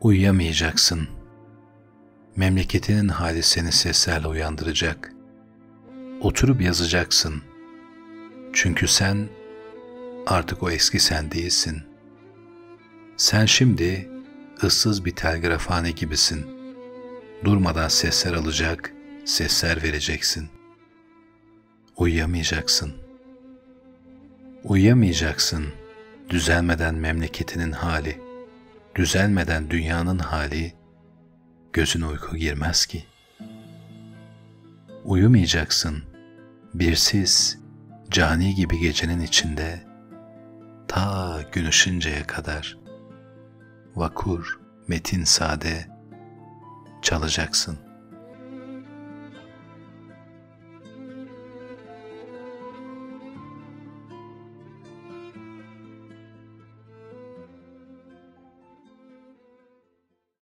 Uyuyamayacaksın. Memleketinin hali seni seslerle uyandıracak. Oturup yazacaksın. Çünkü sen artık o eski sen değilsin. Sen şimdi ıssız bir telgrafhane gibisin. Durmadan sesler alacak, sesler vereceksin. Uyuyamayacaksın. Uyuyamayacaksın. Düzelmeden memleketinin hali, düzelmeden dünyanın hali, gözüne uyku girmez ki. Uyumayacaksın. Birsiz, cani gibi gecenin içinde, ta gün ışıncaya kadar, vakur, metin sade, çalacaksın.''